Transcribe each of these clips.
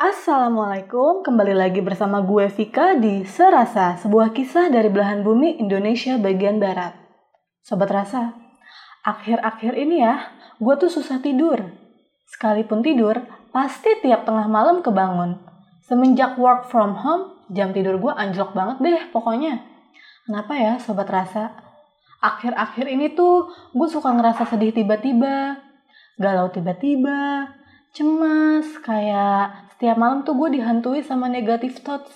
Assalamualaikum, kembali lagi bersama gue Vika di Serasa, sebuah kisah dari belahan bumi Indonesia bagian barat. Sobat Rasa, akhir-akhir ini ya, gue tuh susah tidur. Sekalipun tidur, pasti tiap tengah malam kebangun. Semenjak work from home, jam tidur gue anjlok banget deh pokoknya. Kenapa ya Sobat Rasa? Akhir-akhir ini tuh gue suka ngerasa sedih tiba-tiba, galau tiba-tiba, cemas, kayak setiap malam tuh gue dihantui sama negative thoughts.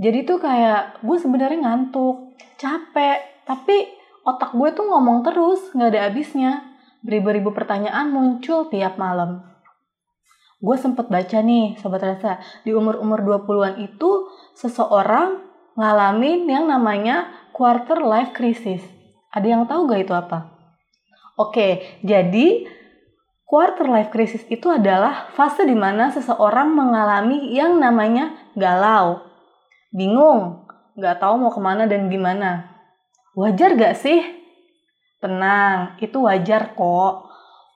Jadi tuh kayak gue sebenarnya ngantuk, capek, tapi otak gue tuh ngomong terus, nggak ada habisnya. Beribu-ribu pertanyaan muncul tiap malam. Gue sempet baca nih, Sobat Rasa, di umur-umur 20-an itu seseorang ngalamin yang namanya quarter life crisis. Ada yang tahu gak itu apa? Oke, jadi Quarter life crisis itu adalah fase di mana seseorang mengalami yang namanya galau, bingung, nggak tahu mau ke mana dan gimana. Wajar gak sih? Tenang, itu wajar kok.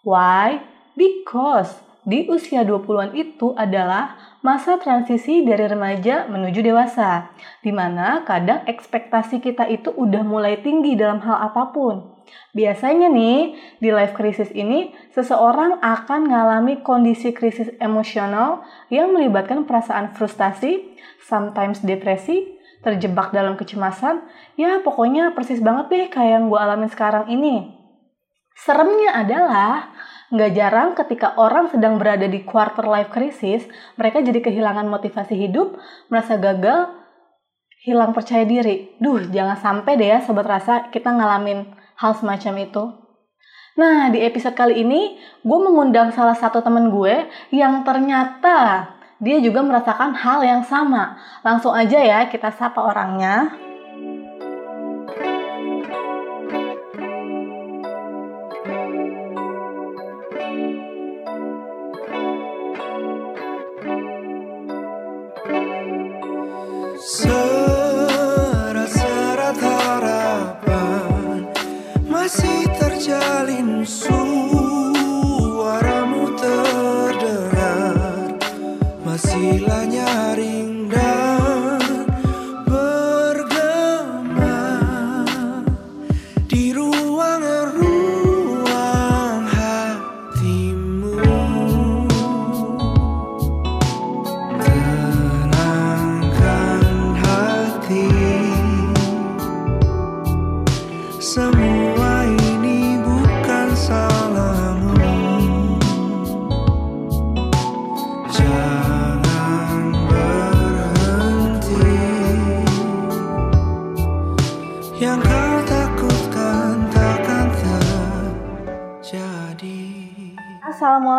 Why? Because di usia 20-an itu adalah masa transisi dari remaja menuju dewasa, di mana kadang ekspektasi kita itu udah mulai tinggi dalam hal apa pun. Biasanya nih, di life crisis ini, seseorang akan mengalami kondisi krisis emosional yang melibatkan perasaan frustasi, sometimes depresi, terjebak dalam kecemasan, ya pokoknya persis banget deh kayak yang gue alamin sekarang ini. Seremnya adalah, nggak jarang ketika orang sedang berada di quarter life crisis, mereka jadi kehilangan motivasi hidup, merasa gagal, hilang percaya diri. Duh, jangan sampai deh ya sobat rasa kita ngalamin hal semacam itu. Nah, di episode kali ini gue mengundang salah satu temen gue yang ternyata dia juga merasakan hal yang sama. Langsung aja ya kita sapa orangnya.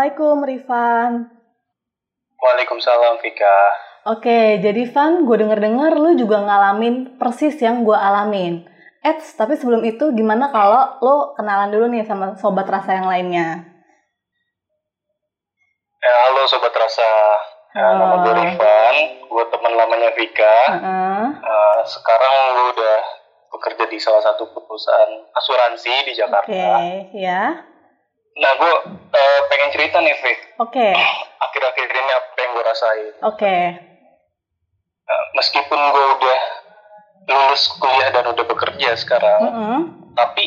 Assalamualaikum Rifan. Waalaikumsalam Vika. Oke, jadi Van, gue denger-dengar lu juga ngalamin persis yang gue alamin. Eits, tapi sebelum itu gimana kalau lo kenalan dulu nih sama sobat rasa yang lainnya? Ya, halo Sobat Rasa. Ya, Halo. nama gue Rifan, gue teman lamanya Vika. Heeh. Eh, sekarang gue udah bekerja di salah satu perusahaan asuransi di Oke, Jakarta. ya. Nah, gue eh, pengen cerita nih, Vik. Oke, Akhir-akhir ini apa yang gue rasain. oke. Eh, meskipun gue udah lulus kuliah dan udah bekerja sekarang, Heeh. tapi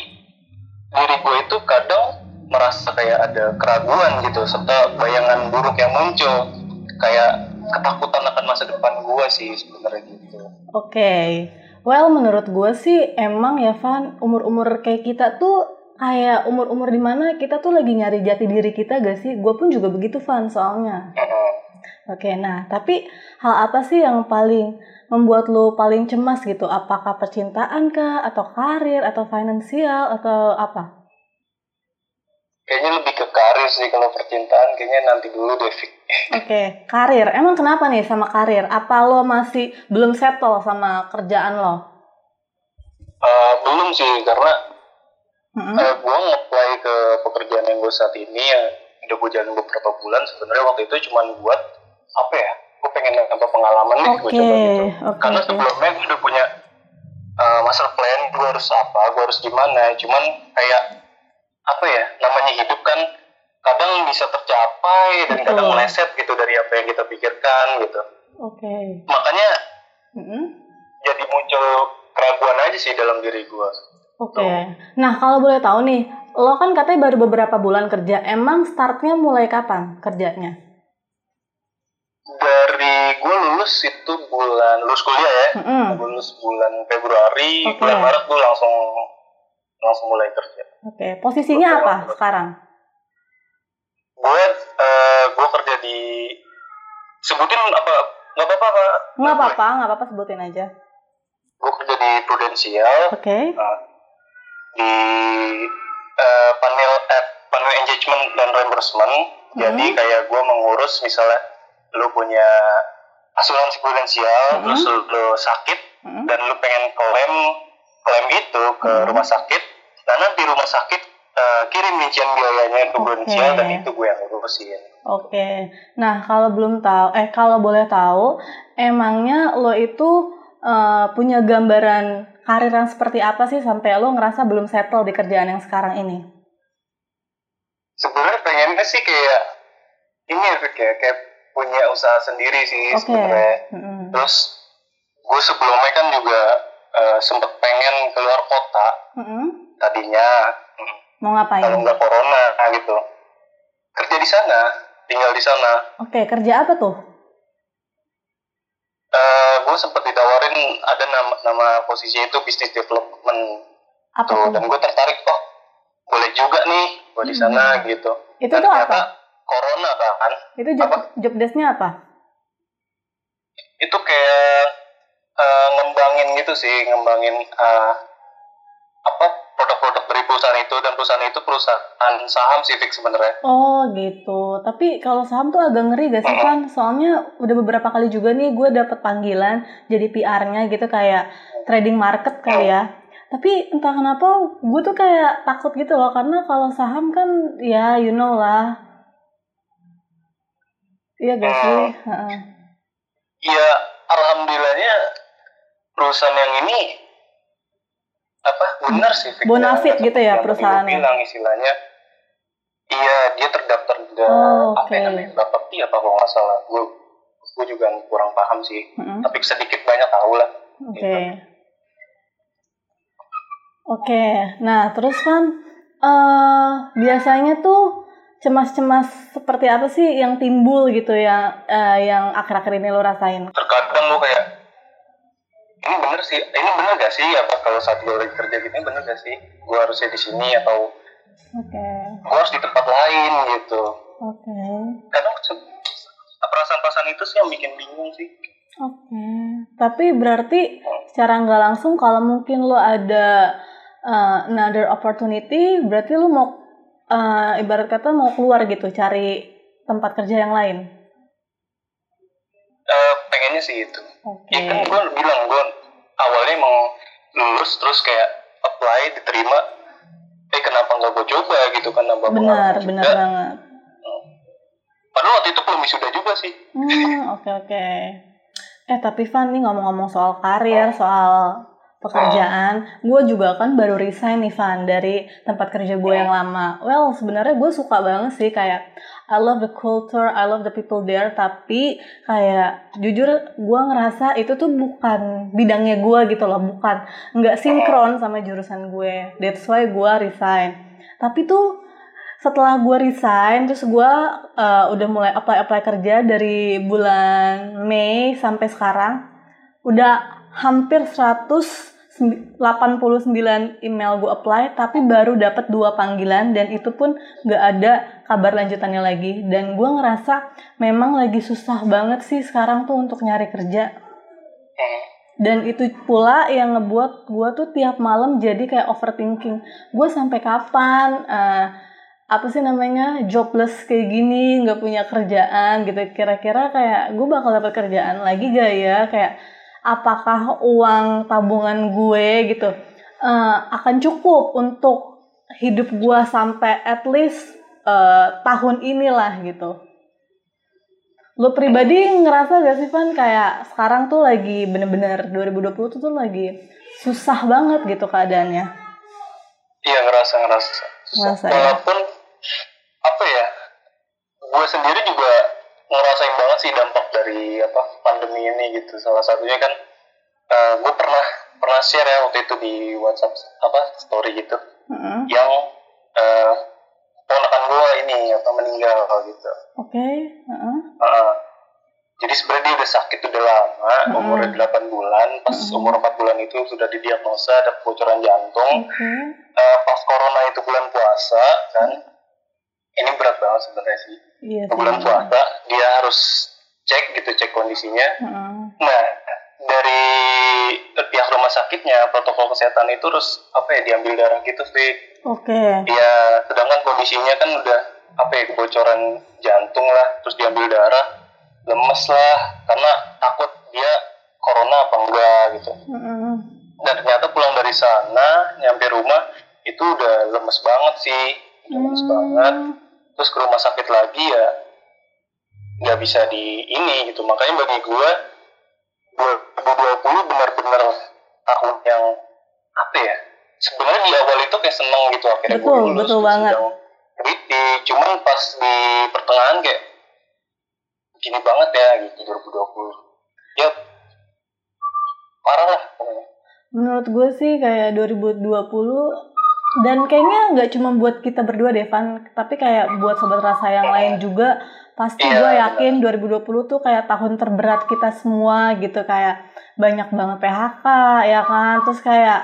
diri gue itu kadang merasa kayak ada keraguan gitu serta bayangan buruk yang muncul kayak ketakutan akan masa depan gue sih sebenarnya gitu Oke. Well, menurut gue sih emang ya Van, umur-umur kayak kita tuh kayak umur-umur di mana kita tuh lagi nyari jati diri kita gak sih? Gue pun juga begitu Van soalnya. Mm-mm. Oke, nah tapi hal apa sih yang paling membuat lo paling cemas gitu? Apakah percintaan kah, atau karir, atau finansial, atau apa? kayaknya lebih ke karir sih kalau percintaan kayaknya nanti dulu deh. Oke, karir. Emang kenapa nih sama karir? Apa lo masih belum settle sama kerjaan lo? Eh, belum sih karena Mm-mm. eh, gue nge-apply ke pekerjaan yang gue saat ini ya udah gue jalan beberapa bulan sebenarnya waktu itu cuman buat apa ya gue pengen nambah pengalaman nih gue Oke, coba gitu oke, karena sebelumnya gue udah punya uh, master plan gue harus apa gue harus gimana cuman kayak apa ya namanya hidup kan kadang bisa tercapai dan kadang Betul. meleset gitu dari apa yang kita pikirkan gitu Oke. makanya Mm-mm. jadi muncul keraguan aja sih dalam diri gue Oke. Nah, kalau boleh tahu nih, lo kan katanya baru beberapa bulan kerja. Emang startnya mulai kapan kerjanya? dari gue lulus itu bulan lulus kuliah ya Mm-mm. lulus bulan Februari Oke. bulan Maret gue langsung langsung mulai kerja Oke. Posisinya apa sekarang? gue eh, gue kerja di sebutin apa nggak apa-apa apa Nggak apa-apa, nggak apa-apa sebutin aja. gue kerja di Prudential Oke. Nah, di eh, panel eh, panel engagement dan reimbursement jadi Mhm. kayak gue mengurus misalnya lu punya asuransi prudensial Mhm. terus lu, lu sakit Mm-mm. dan lu pengen klaim klaim itu ke Mhm. rumah sakit nah nanti rumah sakit eh, kirim rincian biayanya ke prudensial dan itu gue yang urusin Oke. Nah, kalau belum tahu, eh kalau boleh tahu, emangnya lo itu eh, punya gambaran karir yang seperti apa sih sampai lo ngerasa belum settle di kerjaan yang sekarang ini? sebenarnya pengennya sih kayak ini ya ya kayak punya usaha sendiri sih Oke. sebenarnya Mm-mm. terus gue sebelumnya kan juga eh, sempet pengen keluar kota Mm-mm. tadinya Mau ngapain? kalau nggak corona gitu kerja di sana tinggal di sana Oke, kerja apa tuh? Gue sempet ditawarin ada nama nama posisinya itu business development Apa tuh dan gue tertarik oh boleh juga nih gue di sana gitu Hmm. Itu dan tuh apa? corona kan Itu job, apa? job desk-nya apa? itu kayak eh, ngembangin gitu sih ngembangin eh, apa perusahaan itu dan perusahaan itu perusahaan saham Fik, sebenarnya Oh gitu. Tapi kalau saham tuh agak ngeri gak sih kan? Soalnya udah beberapa kali juga nih gue dapet panggilan jadi PR-nya gitu kayak trading market kali ya. Tapi entah kenapa gue tuh kayak takut gitu loh karena kalau saham kan ya you know lah. Iya gak sih? Heeh. ya alhamdulillahnya perusahaan yang ini benar sih Fik, Bonafit gitu ya perusahaannya? bilang istilahnya iya dia terdaftar di Oh, apa ya oke. namanya Bapepti apa kalau nggak salah gue gue juga kurang paham sih Mm-mm. tapi sedikit banyak tahu lah Oke. Oke, nah terus kan eh biasanya tuh cemas-cemas seperti apa sih yang timbul gitu ya eh, yang akhir-akhir ini lo rasain? terkadang gue kayak ini bener sih. Ini bener gak sih? Apa kalau saat gue lagi kerja gitu ini bener gak sih? Gue harusnya di sini atau Oke, gue harus di tempat lain gitu. Oke, kadang se- perasaan-perasaan itu sih yang bikin bingung sih. Oke. Tapi berarti secara nggak langsung kalau mungkin lo ada eh, another opportunity, berarti lo mau eh, ibarat kata mau keluar gitu cari tempat kerja yang lain. Pengennya sih itu Oke. ya kan gue bilang gue awalnya emang lulus terus kayak apply diterima eh kenapa nggak gue coba gitu kan nambah Benar, benar juga. banget. padahal waktu itu belum wisuda juga sih Hmm, oke oke. Eh tapi Van nih ngomong-ngomong soal karir, soal pekerjaan, gue juga kan baru resign nih Van dari tempat kerja gue yang lama. Well sebenarnya gue suka banget sih kayak I love the culture, I love the people there. Tapi kayak jujur gue ngerasa itu tuh bukan bidangnya gue gitu loh, bukan nggak sinkron sama jurusan gue. That's why gue resign. Tapi tuh setelah gue resign terus gue uh, udah mulai apply apply kerja dari bulan Mei sampai sekarang udah hampir 189 email gue apply tapi baru dapat dua panggilan dan itu pun nggak ada kabar lanjutannya lagi. Dan gue ngerasa memang lagi susah banget sih sekarang tuh untuk nyari kerja. Dan itu pula yang ngebuat gue tuh tiap malam jadi kayak overthinking. Gue sampai kapan eh, apa sih namanya jobless kayak gini nggak punya kerjaan gitu. Kira-kira kayak gue bakal dapat kerjaan lagi gak ya? Kayak apakah uang tabungan gue gitu eh, akan cukup untuk hidup gue sampai at least eh, tahun inilah gitu Lo pribadi ngerasa gak sih Van kayak sekarang tuh lagi bener-bener 2020 tuh, tuh lagi susah banget gitu keadaannya. iya ngerasa ngerasa Ngerasa, ya? walaupun apa ya gue sendiri juga ngerasain banget sih dampak dari apa pandemi ini gitu salah satunya kan gue pernah pernah share ya waktu itu di WhatsApp apa story gitu Mm-mm. yang eh ponakan gue ini apa meninggal gitu Oke. heeh. Heeh. jadi sebenarnya dia udah sakit udah lama Mm-mm. umurnya 8 bulan pas Mm-mm. umur 4 bulan itu sudah didiagnosa ada kebocoran jantung Oke. Eh, pas corona itu bulan puasa kan ini berat banget sebenarnya sih Iya bulan puasa dia harus cek gitu cek kondisinya Heeh. nah dari pihak rumah sakitnya protokol kesehatan itu terus apa ya diambil darah gitu sih Oke. ya sedangkan kondisinya kan udah apa ya kebocoran jantung lah terus diambil darah lemes lah karena takut dia corona apa enggak gitu Heeh. dan ternyata pulang dari sana nyampe rumah itu udah lemes banget sih lemes Hmm. banget terus ke rumah sakit lagi ya nggak bisa di ini gitu. Makanya bagi gue 2020 benar-benar tahun yang apa ya sebenarnya di awal itu kayak seneng gitu akhirnya Betul, gue lulus betul banget. kritik cuman pas di pertengahan kayak gini banget ya gitu 2020 ya parah lah pokoknya. Menurut gue sih kayak 2020 dan kayaknya nggak cuma buat kita berdua deh Van, tapi kayak buat sobat rasa yang lain juga pasti Iya, gue yakin 2020 tuh kayak tahun terberat kita semua gitu. Kayak banyak banget PHK ya kan? Terus kayak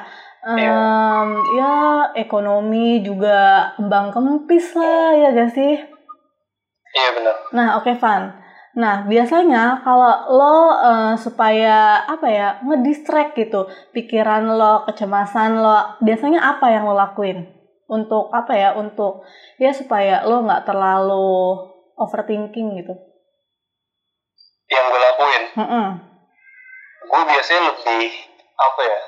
em, ya ekonomi juga kembang kempis lah ya gak sih? Iya benar. Nah, oke Van. Nah, biasanya kalau lo eh, supaya apa ya, ngedistract gitu pikiran lo, kecemasan lo, biasanya apa yang lo lakuin? Untuk apa ya? Untuk ya supaya lo nggak terlalu overthinking gitu. yang gue lakuin Mm-mm. gue biasanya lebih apa ya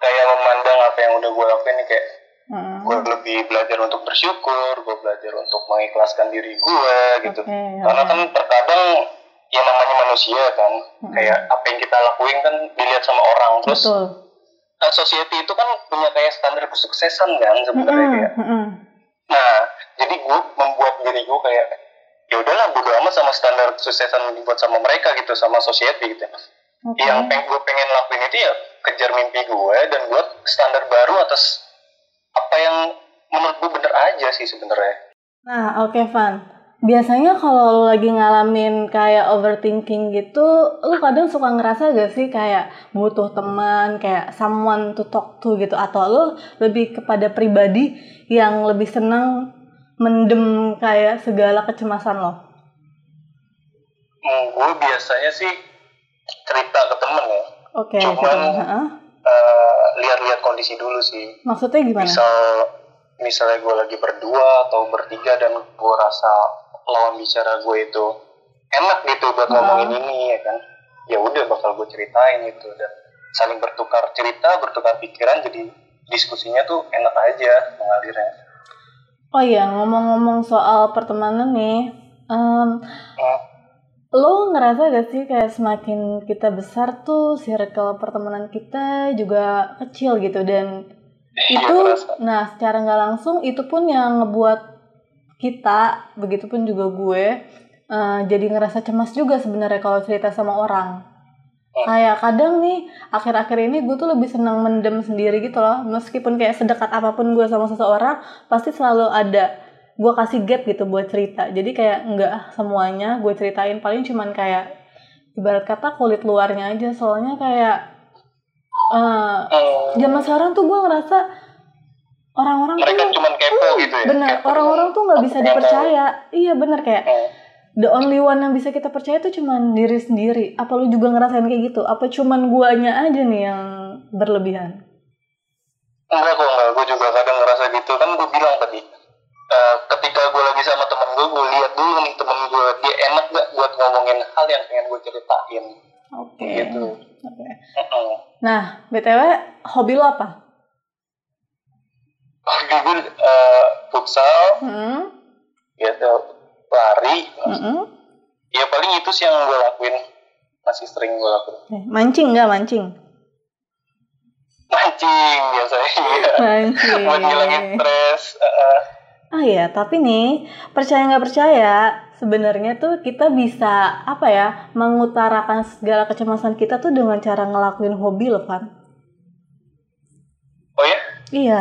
kayak memandang apa yang udah gue lakuin nih kayak Gue lebih belajar untuk bersyukur gue belajar untuk mengikhlaskan diri gue gitu Oke, karena kan terkadang ya namanya manusia kan kayak apa yang kita lakuin kan dilihat sama orang terus Betul. eh, society itu kan punya kayak standar kesuksesan kan sebenarnya Mm-mm, kayak mm-mm. Nah, jadi gue membuat diri gue kayak ya udahlah bodo amat sama standar kesuksesan yang dibuat sama mereka gitu sama society gitu. Oke. Yang peng gue pengen lakuin itu ya kejar mimpi gue dan buat standar baru atas apa yang menurut gue bener aja sih sebenarnya. Nah, oke Van. Biasanya kalau lo lagi ngalamin kayak overthinking gitu, lo kadang suka ngerasa gak sih kayak butuh teman, kayak someone to talk to gitu, atau lo lebih kepada pribadi yang lebih senang mendem kayak segala kecemasan lo? Hmm, gue biasanya sih cerita ke temen ya. Oke, Cuman- gitu. Heeh. Eh, lihat-lihat kondisi dulu sih. Maksudnya gimana? misal misalnya gue lagi berdua atau bertiga dan gue rasa lawan bicara gue itu enak gitu buat Ah. ngomongin ini ya kan ya udah bakal gue ceritain itu dan saling bertukar cerita bertukar pikiran jadi diskusinya tuh enak aja mengalirnya Oh iya, ngomong-ngomong soal pertemanan nih, Hmm. Lo ngerasa gak sih kayak semakin kita besar tuh circle pertemanan kita juga kecil gitu dan itu nah secara nggak langsung itu pun yang ngebuat kita begitupun juga gue eh, jadi ngerasa cemas juga sebenarnya kalau cerita sama orang. Kayak kadang nih akhir-akhir ini gue tuh lebih senang mendem sendiri gitu loh. Meskipun kayak sedekat apa pun gue sama seseorang pasti selalu ada gue kasih gap gitu buat cerita. Jadi kayak nggak semuanya gue ceritain. Paling cuman kayak ibarat kata kulit luarnya aja. Soalnya kayak Hmm, zaman sekarang tuh gue ngerasa orang-orang mereka tuh cuman kepo Hmm, gitu ya? bener. Orang-orang tuh nggak bisa dipercaya. Iya bener. Kayak. Hmm. the only one yang bisa kita percaya tuh cuman diri sendiri. Apa lu juga ngerasain kayak gitu? Apa cuman guanya aja nih yang berlebihan? Enggak kok enggak. Gue juga kadang ngerasa gitu. Kan gue bilang tadi eh, ketika gue lagi sama temen gue gue lihat dulu nih temen gue dia enak gak buat ngomongin hal yang pengen gue ceritain? Oke. Gitu. Oke. Mm-mm. nah btw hobi lo apa? Hobi gue eh, futsal. Hmm? gitu. Lari. Mm-mm. ya paling itu sih yang gue lakuin. Masih sering gue lakuin. Mancing nggak? Mancing? Mancing biasanya. Mancing. Buat ngilangin stres. Eh, eh. Ah ya, tapi nih percaya nggak percaya, sebenarnya tuh kita bisa apa ya mengutarakan segala kecemasan kita tuh dengan cara ngelakuin hobi loh Van. Oh ya? Iya.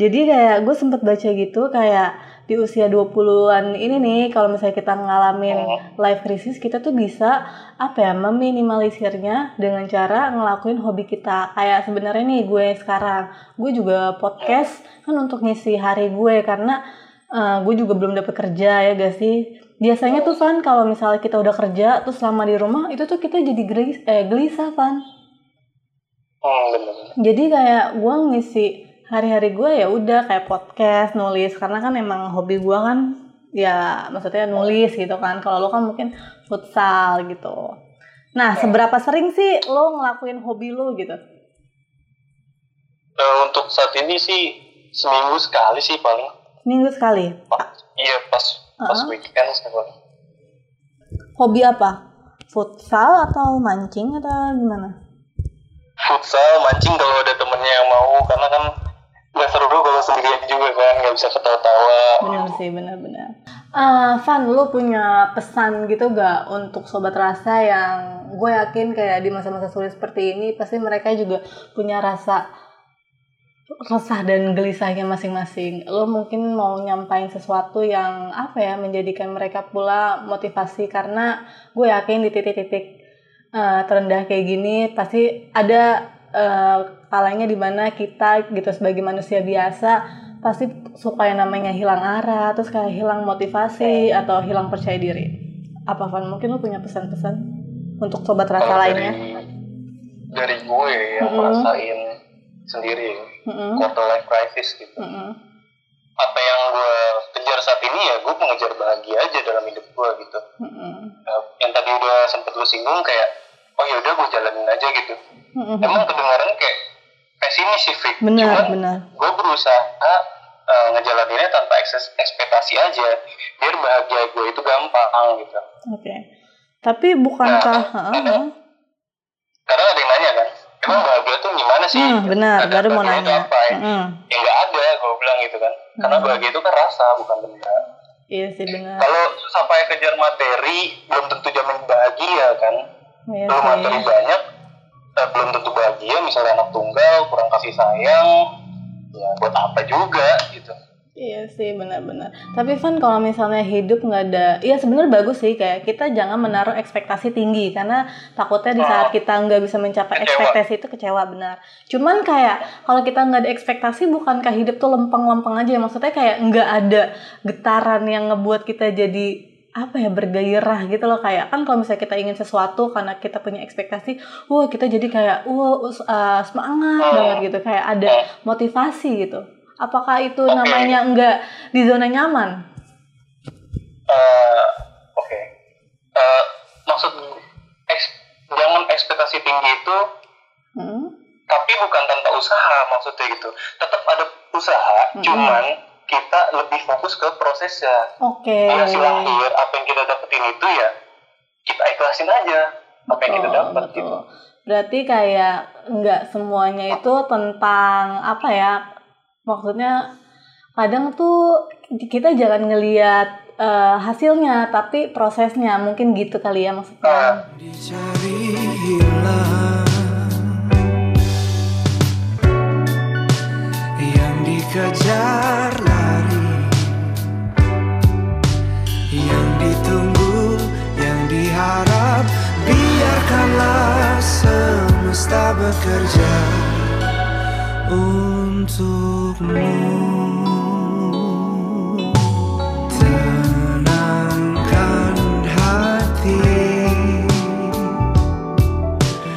Jadi kayak gue sempet baca gitu kayak di usia 20-an ini nih kalau misalnya kita ngalamin Oh. life crisis kita tuh bisa apa ya meminimalisirnya dengan cara ngelakuin hobi kita. Kayak sebenarnya nih gue sekarang gue juga podcast kan untuk ngisi hari gue karena eh, gue juga belum dapet kerja ya gak sih. Biasanya tuh Van kalau misalnya kita udah kerja terus lama di rumah itu tuh kita jadi gelis- eh, gelisah Van. Hmm, bener. Jadi kayak gue ngisi hari-hari gue ya udah kayak podcast, nulis karena kan emang hobi gue kan ya maksudnya nulis gitu kan. Kalau lo kan mungkin futsal gitu. Nah, seberapa sering sih lo ngelakuin hobi lo gitu? Eh, untuk saat ini sih seminggu sekali sih paling. Minggu sekali. Pas, iya pas pas Uh-uh. weekend sekali. Hobi apa? Futsal atau mancing atau gimana? Futsal, mancing kalau ada temennya yang mau karena kan nggak seru kalau sendirian juga kan nggak bisa ketawa-tawa. Bener sih, bener-bener. Eh, Van, lo punya pesan gitu gak untuk sobat rasa yang gue yakin kayak di masa-masa sulit seperti ini pasti mereka juga punya rasa resah dan gelisahnya masing-masing. Lo mungkin mau nyampain sesuatu yang apa ya menjadikan mereka pula motivasi karena gue yakin di titik-titik eh, terendah kayak gini pasti ada eh, kalanya di mana kita gitu sebagai manusia biasa pasti supaya namanya hilang arah terus kayak hilang motivasi atau hilang percaya diri apa Van mungkin lo punya pesan-pesan untuk sobat rasa Kalau lainnya dari dari gue yang Mm-mm. merasain sendiri Mm-mm, quarter life crisis gitu. mm-mm, Apa yang gue kejar saat ini ya gue mengejar bahagia aja dalam hidup gue gitu. mm-mm, Nah, yang tadi udah sempet lu singgung kayak oh ya udah gue jalanin aja gitu. mm-mm. Emang kedengaran kayak pesimis sih Fik. benar Cuman benar gue berusaha uh, ngejalaninnya tanpa ekses- ekspektasi aja biar bahagia gue itu gampang gitu oke tapi bukankah Nah, Heeh, heeh. karena ada yang nanya kan emang bahagia tuh gimana sih Hmm, benar Ada baru mau nanya apa ya? Mm-mm. ya nggak ada gue bilang gitu kan karena Hmm. bahagia itu kan rasa bukan benda iya sih benar kalau sampai kejar materi belum tentu jamin bahagia kan iya kalau materi sih banyak eh, belum tentu bahagia misalnya anak tunggal kurang kasih sayang ya buat apa juga gitu Iya sih benar-benar. Tapi Van kalau misalnya hidup nggak ada, iya sebenarnya bagus sih kayak kita jangan menaruh ekspektasi tinggi karena takutnya di saat Oh. kita nggak bisa mencapai Kecewa. ekspektasi itu kecewa benar. Cuman kayak kalau kita nggak ada ekspektasi bukankah hidup tuh lempeng-lempeng aja maksudnya kayak nggak ada getaran yang ngebuat kita jadi apa ya bergairah gitu loh kayak kan kalau misalnya kita ingin sesuatu karena kita punya ekspektasi, wah kita jadi kayak wah uh, semangat Hmm. banget gitu kayak ada Hmm. motivasi gitu. Apakah itu Oke. namanya enggak di zona nyaman? Eh, oke Eh, maksud eks- jangan ekspektasi tinggi itu Hmm? tapi bukan tanpa usaha maksudnya gitu tetap ada usaha Mm-mm. cuman kita lebih fokus ke prosesnya Oke. hasil akhir apa yang kita dapetin itu ya kita ikhlasin aja apa yang kita Betul, dapat gitu betul. Berarti kayak enggak semuanya itu tentang apa ya? Maksudnya kadang tuh kita jangan ngelihat eh, hasilnya tapi prosesnya mungkin gitu kali ya maksudnya. Dicari hilang Yang dikejar semesta bekerja Untukmu. Tenangkan hati.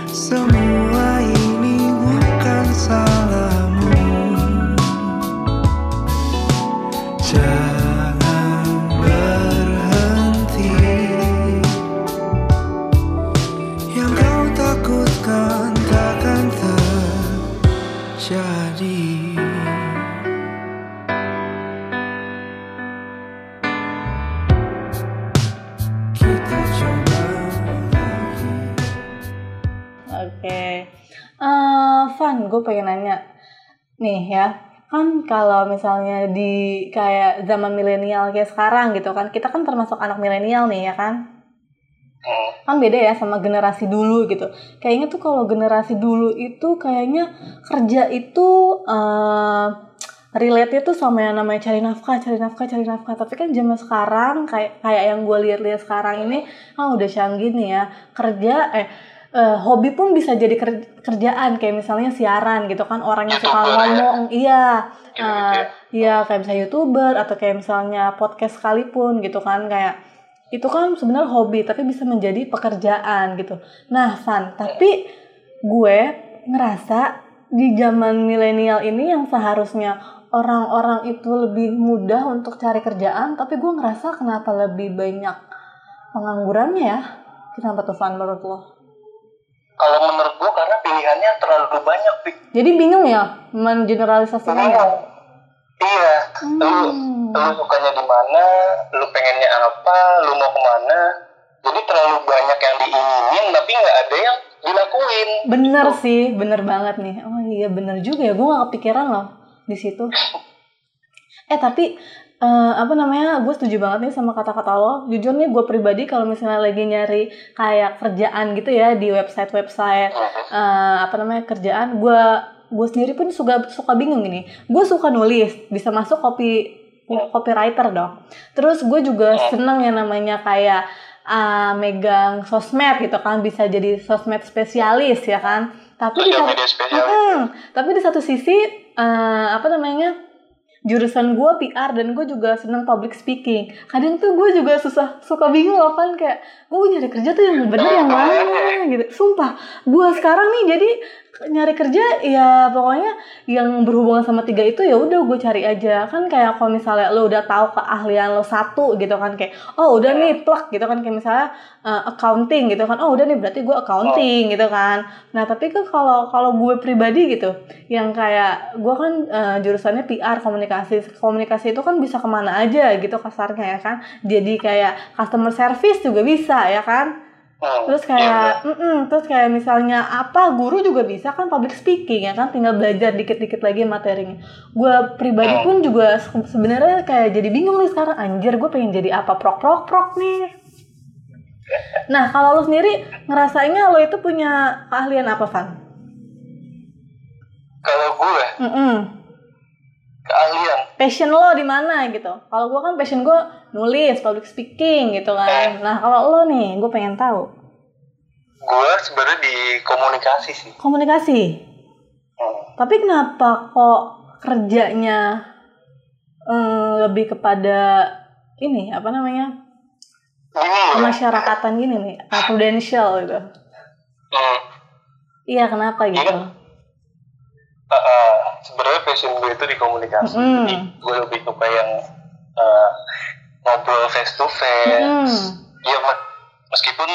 Semua nih ya. kan kalau misalnya di kayak zaman milenial kayak sekarang gitu kan kita kan termasuk anak milenial nih ya kan Hmm. kan beda ya sama generasi dulu gitu kayaknya tuh kalau generasi dulu itu kayaknya kerja itu eh relate tuh sama yang namanya cari nafkah cari nafkah cari nafkah tapi kan zaman sekarang kayak kayak yang gue lihat-lihat sekarang ini ah udah canggih nih ya kerja eh eh, hobi pun bisa jadi ker- kerjaan kayak misalnya siaran gitu kan orang yang suka ya? ngomong iya Gitu-gitu eh, ya. iya kayak misalnya youtuber atau kayak misalnya podcast sekalipun gitu kan kayak itu kan sebenarnya hobi tapi bisa menjadi pekerjaan gitu. Nah, Van, tapi gue ngerasa di zaman milenial ini yang seharusnya orang-orang itu lebih mudah untuk cari kerjaan, tapi gue ngerasa kenapa lebih banyak penganggurannya ya? Kenapa tuh Van menurut lo? Kalau menurut gua karena pilihannya terlalu banyak, Pik. Jadi bingung ya mengeneralisasikan ya? Iya, lu Hmm. lu sukanya di mana, lu pengennya apa, lu mau ke mana. Jadi terlalu banyak yang diinginin, tapi nggak ada yang dilakuin. Bener sih, bener banget nih. Oh iya bener juga ya, gue gak kepikiran loh di situ. Eh tapi eh, apa namanya, gue setuju banget nih sama kata-kata lo. Jujur nih gue pribadi kalau misalnya lagi nyari kayak kerjaan gitu ya di website-website eh, apa namanya kerjaan, gue gue sendiri pun suka suka bingung ini. Gue suka nulis, bisa masuk copy copywriter dong. Terus gue juga seneng yang namanya kayak ah, megang sosmed gitu kan, bisa jadi sosmed spesialis ya kan. Tapi di satu. Mm-mm. tapi di satu sisi eh, apa namanya jurusan gue PR dan gue juga seneng public speaking. Kadang tuh gue juga susah suka bingung kan kayak gue nyari kerja tuh yang bener yang mana gitu. Sumpah, gue sekarang nih jadi nyari kerja ya pokoknya yang berhubungan sama tiga itu ya udah gue cari aja. Kan kayak kalau misalnya lo udah tahu keahlian lo satu gitu kan kayak oh udah nih plug gitu kan kayak misalnya uh, accounting gitu kan oh udah nih berarti gue accounting gitu kan. Nah tapi kan kalau kalau gue pribadi gitu yang kayak gue kan uh, jurusannya PR komunikasi komunikasi itu kan bisa ke mana aja gitu kasarnya ya kan. Jadi kayak customer service juga bisa ya kan Terus iya, kayak mm-mm, terus kayak misalnya apa guru juga bisa kan public speaking ya kan tinggal belajar dikit-dikit lagi materinya. Gue pribadi pun juga se- sebenarnya kayak jadi bingung nih sekarang anjir gue pengen jadi apa prok prok prok nih. Nah kalau lo sendiri ngerasainnya lo itu punya keahlian apa Van? Kalau gue Mm-mm. keahlian, passion lo di mana gitu kalau gue kan passion gue nulis public speaking gitu kan nah kalau lo nih gue pengen tahu gue sebenarnya di komunikasi sih. komunikasi Hmm. Tapi kenapa kok kerjanya eh, lebih kepada ini apa namanya Bingung ya? pemasyarakatan gini nih, prudential gitu? Hmm. Iya kenapa gitu? Iya. Uh, uh, sebenarnya passion gue itu di komunikasi. Mm. Jadi gue lebih suka yang uh, ngobrol face to face. Hmm. Ya me- meskipun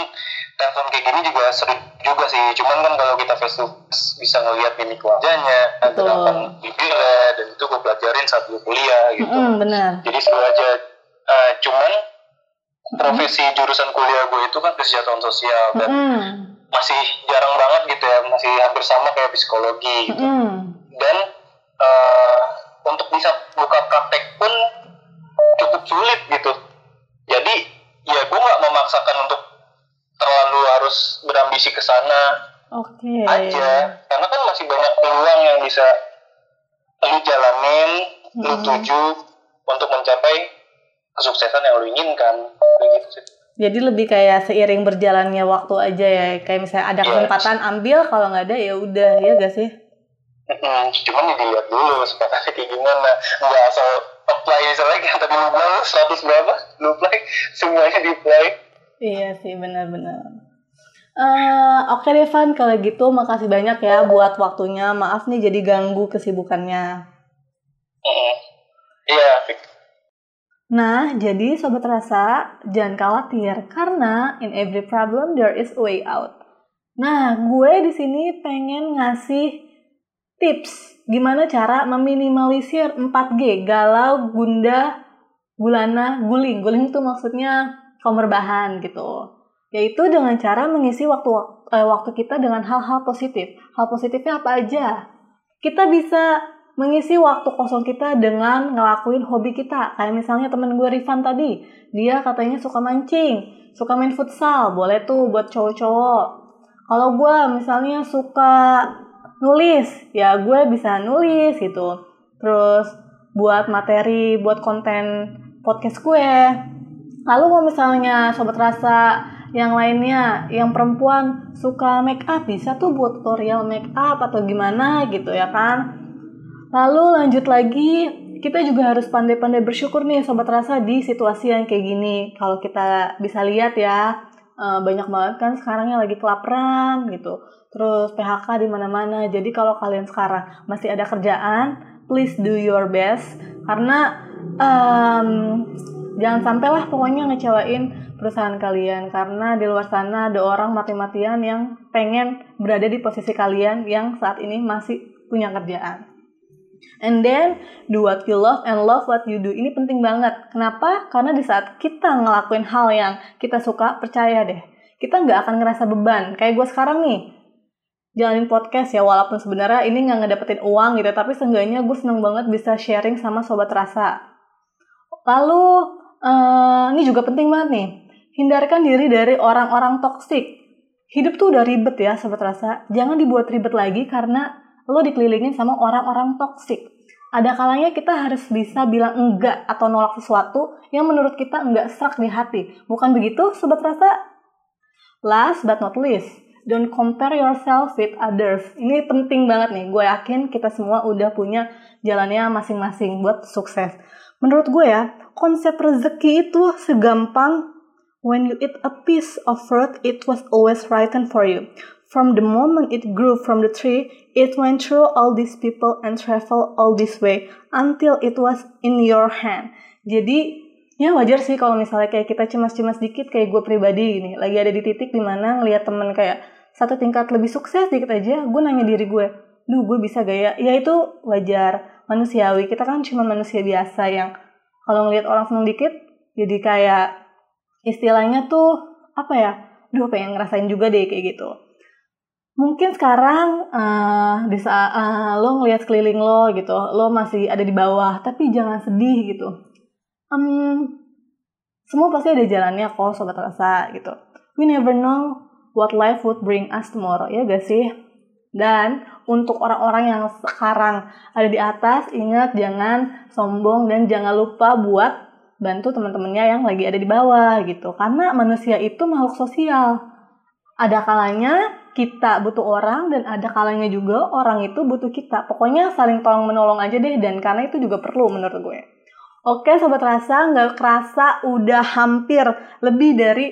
telepon kayak gini juga sering juga sih. Cuman kan kalau kita face to face bisa ngeliat mimik wajahnya, gerakan bibirnya, dan itu gue pelajarin saat gue kuliah gitu. Mm-mm, benar. Jadi seru aja. Uh, cuman profesi jurusan kuliah gue itu kan kesejahteraan sosial dan masih jarang banget gitu ya, masih hampir sama kayak psikologi gitu. Mm-mm. Dan eh, untuk bisa buka praktek pun cukup sulit gitu. Jadi ya gue nggak memaksakan untuk terlalu harus berambisi ke sana Oke. aja, karena kan masih banyak peluang yang bisa lu jalanin, lu Hmm. tuju untuk mencapai kesuksesan yang lu inginkan, kayak gitu sih. Jadi lebih kayak seiring berjalannya waktu aja ya, kayak misalnya ada Yes. kesempatan ambil, kalau nggak ada ya udah ya gak sih? Mm, cuman ya dilihat dulu sepakatnya kayak gimana nggak asal apply misalnya kayak tadi lu bilang 100 berapa lu apply semuanya di apply Iya sih benar-benar. Eh, Oke deh Van, kalau gitu makasih banyak ya buat waktunya. Maaf nih jadi ganggu kesibukannya. Mm-mm. iya. Nah, jadi sobat rasa, jangan khawatir karena in every problem there is a way out. Nah, gue di sini pengen ngasih tips gimana cara meminimalisir 4G, galau, gundah, gulana, guling. Guling itu maksudnya kaum berbahan gitu. Yaitu dengan cara mengisi waktu eh, waktu kita dengan hal-hal positif. Hal positifnya apa aja? Kita bisa mengisi waktu kosong kita dengan ngelakuin hobi kita. Kayak misalnya temen gue Rifan tadi, dia katanya suka mancing, suka main futsal, boleh tuh buat cowok-cowok. Kalau gue misalnya suka nulis, ya gue bisa nulis gitu. Terus buat materi, buat konten podcast gue. Lalu kalau misalnya sobat rasa yang lainnya, yang perempuan suka make up bisa tuh buat tutorial make up atau gimana gitu ya kan. Lalu lanjut lagi, kita juga harus pandai-pandai bersyukur nih sobat rasa di situasi yang kayak gini. Kalau kita bisa lihat ya, eh, banyak banget kan sekarang yang lagi kelaparan gitu. Terus PHK di mana-mana. Jadi kalau kalian sekarang masih ada kerjaan, please do your best karena em, jangan sampailah pokoknya ngecewain perusahaan kalian karena di luar sana ada orang mati-matian yang pengen berada di posisi kalian yang saat ini masih punya kerjaan. And then do what you love and love what you do. Ini penting banget. Kenapa? Karena di saat kita ngelakuin hal yang kita suka, percaya deh, kita nggak akan ngerasa beban. Kayak gue sekarang nih, jalanin podcast ya, walaupun sebenarnya ini nggak ngedapetin uang gitu, tapi seenggaknya gue seneng banget bisa sharing sama sobat rasa. Lalu, eh, ini juga penting banget nih, hindarkan diri dari orang-orang toksik. Hidup tuh udah ribet ya, sobat rasa. Jangan dibuat ribet lagi karena lo dikelilingin sama orang-orang toksik. Ada kalanya kita harus bisa bilang enggak atau nolak sesuatu yang menurut kita enggak serak di hati. Bukan begitu, sobat rasa? Last but not least, don't compare yourself with others. Ini penting banget nih. Gue yakin kita semua udah punya jalannya masing-masing buat sukses. Menurut gue ya, konsep rezeki itu segampang when you eat a piece of fruit, it was always written for you. From the moment it grew from the tree, it went through all these people and traveled all this way until it was in your hand. Jadi ya wajar sih kalau misalnya kayak kita cemas-cemas dikit kayak gue pribadi gini, lagi ada di titik di mana ngelihat temen kayak satu tingkat lebih sukses dikit aja, gue nanya diri gue, duh gue bisa gaya, ya itu wajar, manusiawi. Kita kan cuma manusia biasa yang kalau ngelihat orang seneng dikit, jadi kayak istilahnya tuh apa ya, duh pengen ngerasain juga deh kayak gitu mungkin sekarang eh, di saat eh, lo ngelihat sekeliling lo gitu, lo masih ada di bawah, tapi jangan sedih gitu. Em, semua pasti ada jalannya kok sobat rasa gitu. We never know what life would bring us tomorrow ya gak sih? Dan untuk orang-orang yang sekarang ada di atas, ingat jangan sombong dan jangan lupa buat bantu teman-temannya yang lagi ada di bawah gitu. Karena manusia itu makhluk sosial. Ada kalanya kita butuh orang dan ada kalanya juga orang itu butuh kita. Pokoknya saling tolong menolong aja deh dan karena itu juga perlu menurut gue. Oke sobat rasa, nggak kerasa udah hampir lebih dari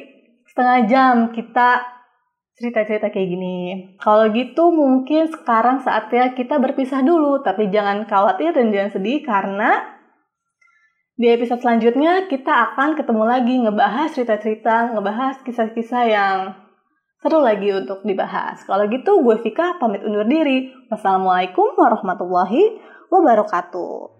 setengah jam kita cerita-cerita kayak gini. Kalau gitu mungkin sekarang saatnya kita berpisah dulu, tapi jangan khawatir dan jangan sedih karena di episode selanjutnya kita akan ketemu lagi ngebahas cerita-cerita, ngebahas kisah-kisah yang seru lagi untuk dibahas. Kalau gitu gue Vika pamit undur diri. Wassalamualaikum warahmatullahi wabarakatuh.